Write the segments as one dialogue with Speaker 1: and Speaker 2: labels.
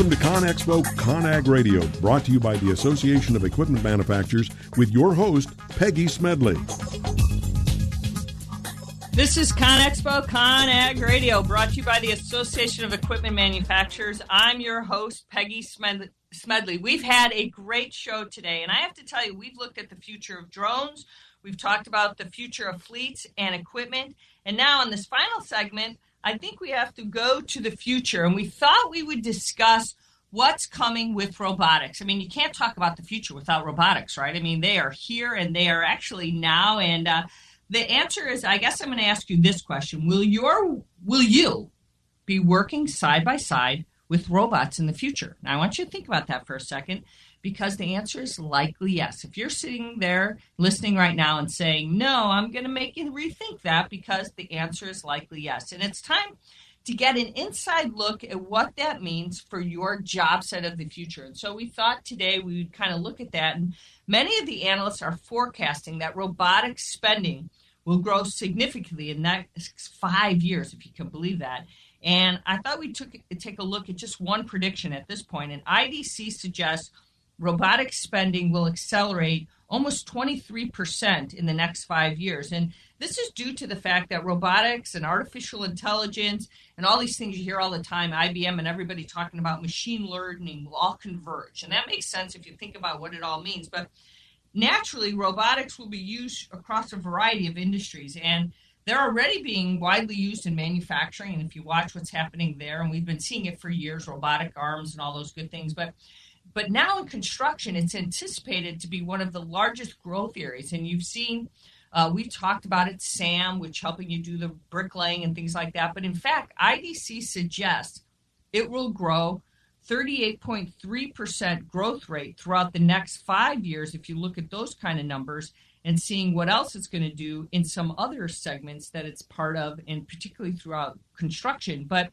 Speaker 1: Welcome to ConExpo ConAg Radio, brought to you by the Association of Equipment Manufacturers with your host, Peggy Smedley.
Speaker 2: This is ConExpo ConAg Radio, brought to you by the Association of Equipment Manufacturers. I'm your host, Peggy Smedley. We've had a great show today, and I have to tell you, we've looked at the future of drones, we've talked about the future of fleets and equipment, and now in this final segment, I think we have to go to the future. And we thought we would discuss what's coming with robotics. I mean, you can't talk about the future without robotics, right? I mean, they are here and they are actually now. And uh, the answer is, I guess I'm going to ask you this question: Will your will you be working side by side with robots in the future? Now, I want you to think about that for a second because the answer is likely yes. If you're sitting there listening right now and saying, no, I'm going to make you rethink that because the answer is likely yes. And it's time to get an inside look at what that means for your job set of the future. And so we thought today we would kind of look at that. And many of the analysts are forecasting that robotic spending will grow significantly in the next five years, if you can believe that. And I thought we'd took, take a look at just one prediction at this point. And IDC suggests robotic spending will accelerate almost 23% in the next five years. And this is due to the fact that robotics and artificial intelligence and all these things you hear all the time, IBM and everybody talking about machine learning will all converge. And that makes sense if you think about what it all means. But naturally, robotics will be used across a variety of industries. And they're already being widely used in manufacturing. And if you watch what's happening there, and we've been seeing it for years, robotic arms and all those good things. But but now in construction, it's anticipated to be one of the largest growth areas. And you've seen, uh, we've talked about it, SAM, which helping you do the bricklaying and things like that. But in fact, IDC suggests it will grow 38.3% growth rate throughout the next five years if you look at those kind of numbers and seeing what else it's going to do in some other segments that it's part of and particularly throughout construction but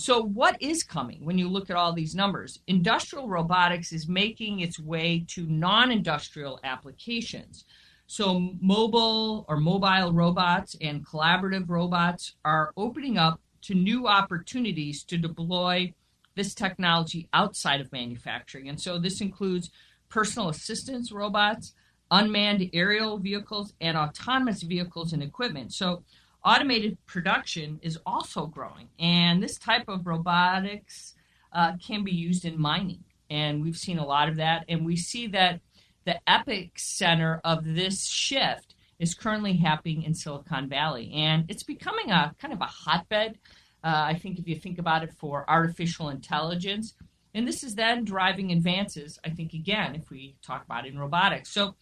Speaker 2: so, what is coming when you look at all these numbers? Industrial robotics is making its way to non industrial applications. So, mobile or mobile robots and collaborative robots are opening up to new opportunities to deploy this technology outside of manufacturing. And so, this includes personal assistance robots, unmanned aerial vehicles, and autonomous vehicles and equipment. So, automated production is also growing, and this type of robotics uh, can be used in mining, and we've seen a lot of that. And we see that the epic center of this shift is currently happening in Silicon Valley, and it's becoming a kind of a hotbed. Uh, I think if you think about it for artificial intelligence, and this is then driving advances. I think again, if we talk about in robotics, so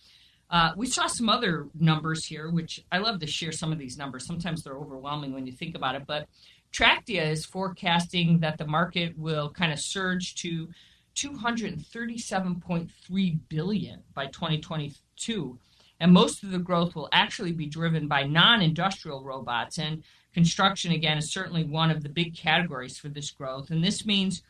Speaker 2: uh, we saw some other numbers here, which I love to share some of these numbers. Sometimes they're overwhelming when you think about it, but Tractica is forecasting that the market will kind of surge to 237.3 billion by 2022 and most of the growth will actually be driven by non-industrial robots and construction again is certainly one of the big categories for this growth and this means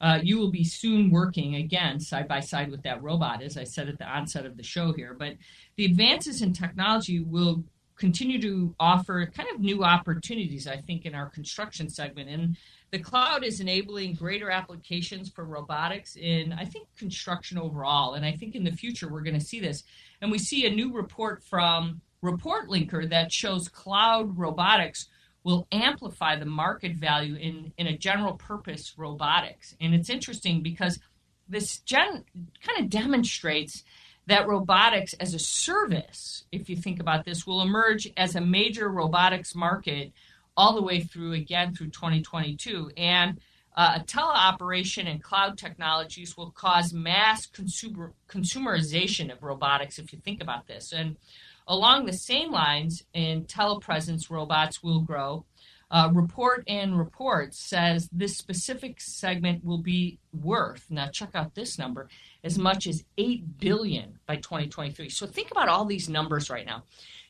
Speaker 2: uh, you will be soon working again side by side with that robot, as I said at the onset of the show here. But the advances in technology will continue to offer kind of new opportunities, I think, in our construction segment. And the cloud is enabling greater applications for robotics in, I think, construction overall. And I think in the future we're going to see this. And we see a new report from Report Linker that shows cloud robotics will amplify the market value in, in a general purpose robotics. And it's interesting because this gen, kind of demonstrates that robotics as a service, if you think about this, will emerge as a major robotics market all the way through again through 2022. And uh, teleoperation and cloud technologies will cause mass consumer, consumerization of robotics, if you think about this. And Along the same lines, in telepresence robots will grow. Uh, report and report says this specific segment will be worth now check out this number as much as 8 billion by 2023 so think about all these numbers right now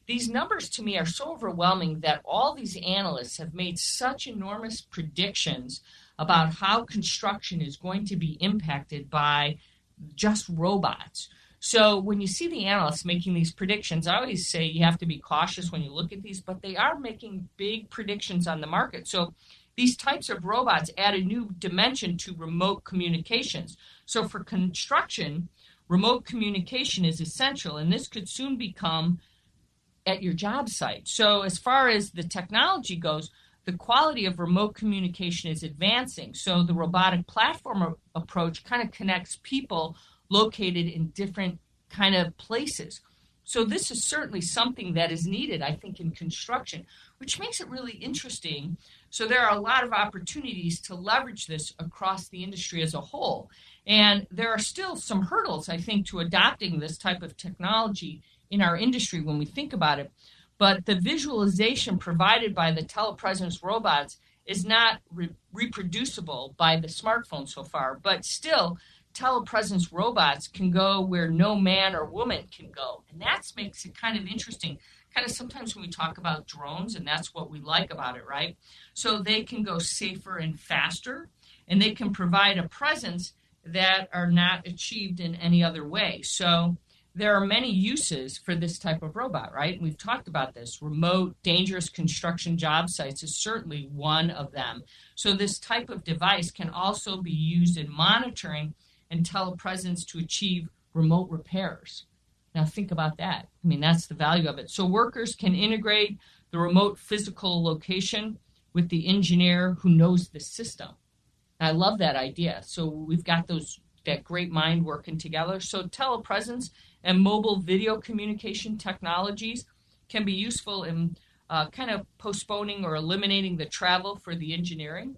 Speaker 2: these numbers to me are so overwhelming that all these analysts have made such enormous predictions about how construction is going to be impacted by just robots so when you see the analysts making these predictions, I always say you have to be cautious when you look at these, but they are making big predictions on the market. So these types of robots add a new dimension to remote communications. So for construction, remote communication is essential, and this could soon become at your job site. So, as far as the technology goes, the quality of remote communication is advancing. So, the robotic platform approach kind of connects people located in different kind of places. So, this is certainly something that is needed, I think, in construction, which makes it really interesting. So, there are a lot of opportunities to leverage this across the industry as a whole. And there are still some hurdles, I think, to adopting this type of technology in our industry when we think about it. But the visualization provided by the telepresence robots is not re- reproducible by the smartphone so far. But still, telepresence robots can go where no man or woman can go. And that makes it kind of interesting. Kind of sometimes when we talk about drones, and that's what we like about it, right? So they can go safer and faster, and they can provide a presence that are not achieved in any other way. So there are many uses for this type of robot, right? We've talked about this. Remote, dangerous construction job sites is certainly one of them. So, this type of device can also be used in monitoring and telepresence to achieve remote repairs. Now, think about that. I mean, that's the value of it. So, workers can integrate the remote physical location with the engineer who knows the system. I love that idea. So, we've got those that great mind working together. So, telepresence and mobile video communication technologies can be useful in uh, kind of postponing or eliminating the travel for the engineering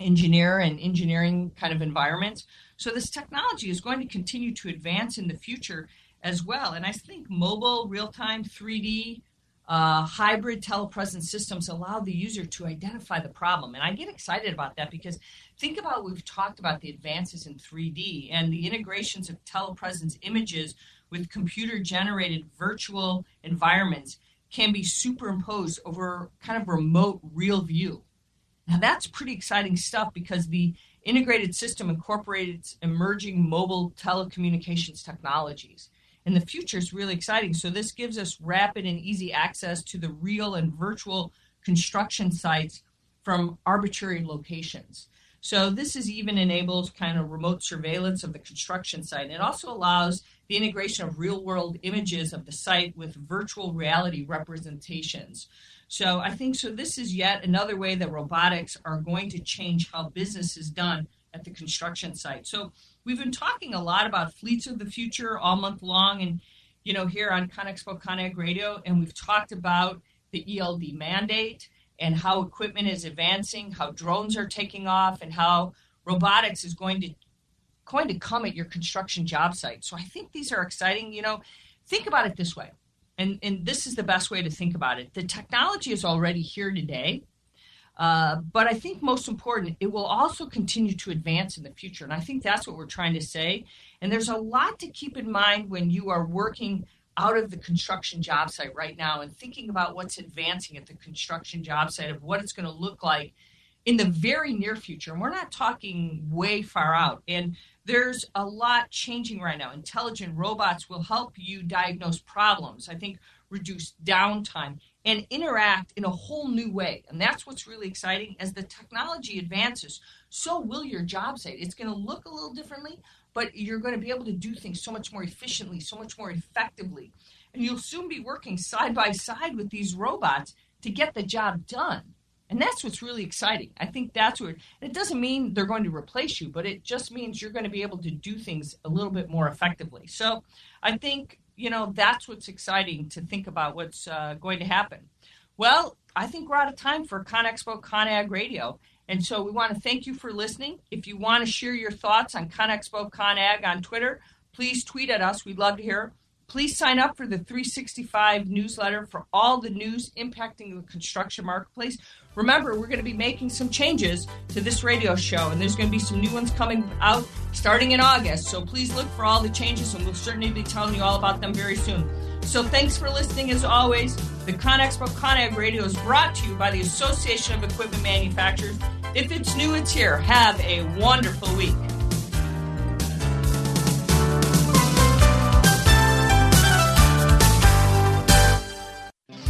Speaker 2: engineer and engineering kind of environments. So this technology is going to continue to advance in the future as well. And I think mobile, real-time, 3D, uh, hybrid telepresence systems allow the user to identify the problem. And I get excited about that because think about we've talked about the advances in 3D and the integrations of telepresence images with computer generated virtual environments can be superimposed over kind of remote real view. Now that's pretty exciting stuff because the integrated system incorporates emerging mobile telecommunications technologies and the future is really exciting. So this gives us rapid and easy access to the real and virtual construction sites from arbitrary locations. So this is even enables kind of remote surveillance of the construction site. It also allows the integration of real world images of the site with virtual reality representations. So I think so this is yet another way that robotics are going to change how business is done at the construction site. So we've been talking a lot about fleets of the future all month long, and you know here on ConExpo ConAg Radio, and we've talked about the ELD mandate and how equipment is advancing, how drones are taking off, and how robotics is going to going to come at your construction job site. So I think these are exciting. You know, think about it this way, and and this is the best way to think about it. The technology is already here today. Uh, but I think most important, it will also continue to advance in the future. And I think that's what we're trying to say. And there's a lot to keep in mind when you are working out of the construction job site right now and thinking about what's advancing at the construction job site of what it's going to look like in the very near future. And we're not talking way far out. And there's a lot changing right now. Intelligent robots will help you diagnose problems. I think reduce downtime and interact in a whole new way. And that's what's really exciting. As the technology advances, so will your job site. It's going to look a little differently, but you're going to be able to do things so much more efficiently, so much more effectively. And you'll soon be working side by side with these robots to get the job done. And that's what's really exciting. I think that's what it doesn't mean they're going to replace you, but it just means you're going to be able to do things a little bit more effectively. So I think you know, that's what's exciting to think about what's uh, going to happen. Well, I think we're out of time for ConExpo ConAg Radio. And so we want to thank you for listening. If you want to share your thoughts on ConExpo ConAg on Twitter, please tweet at us. We'd love to hear. Please sign up for the 365 newsletter for all the news impacting the construction marketplace. Remember, we're going to be making some changes to this radio show, and there's going to be some new ones coming out starting in August. So please look for all the changes, and we'll certainly be telling you all about them very soon. So thanks for listening as always. The ConExpo ConAg Radio is brought to you by the Association of Equipment Manufacturers. If it's new, it's here. Have a wonderful week.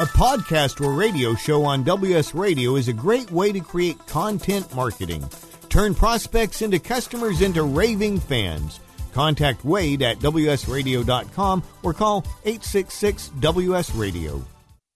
Speaker 3: A podcast or radio show on WS Radio is a great way to create content marketing. Turn prospects into customers into raving fans. Contact Wade at WSRadio.com or call 866 WS Radio.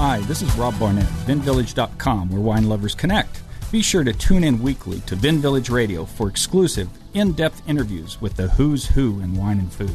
Speaker 4: Hi, this is Rob Barnett, VinVillage.com, where wine lovers connect. Be sure to tune in weekly to Vin Village Radio for exclusive, in depth interviews with the who's who in wine and food.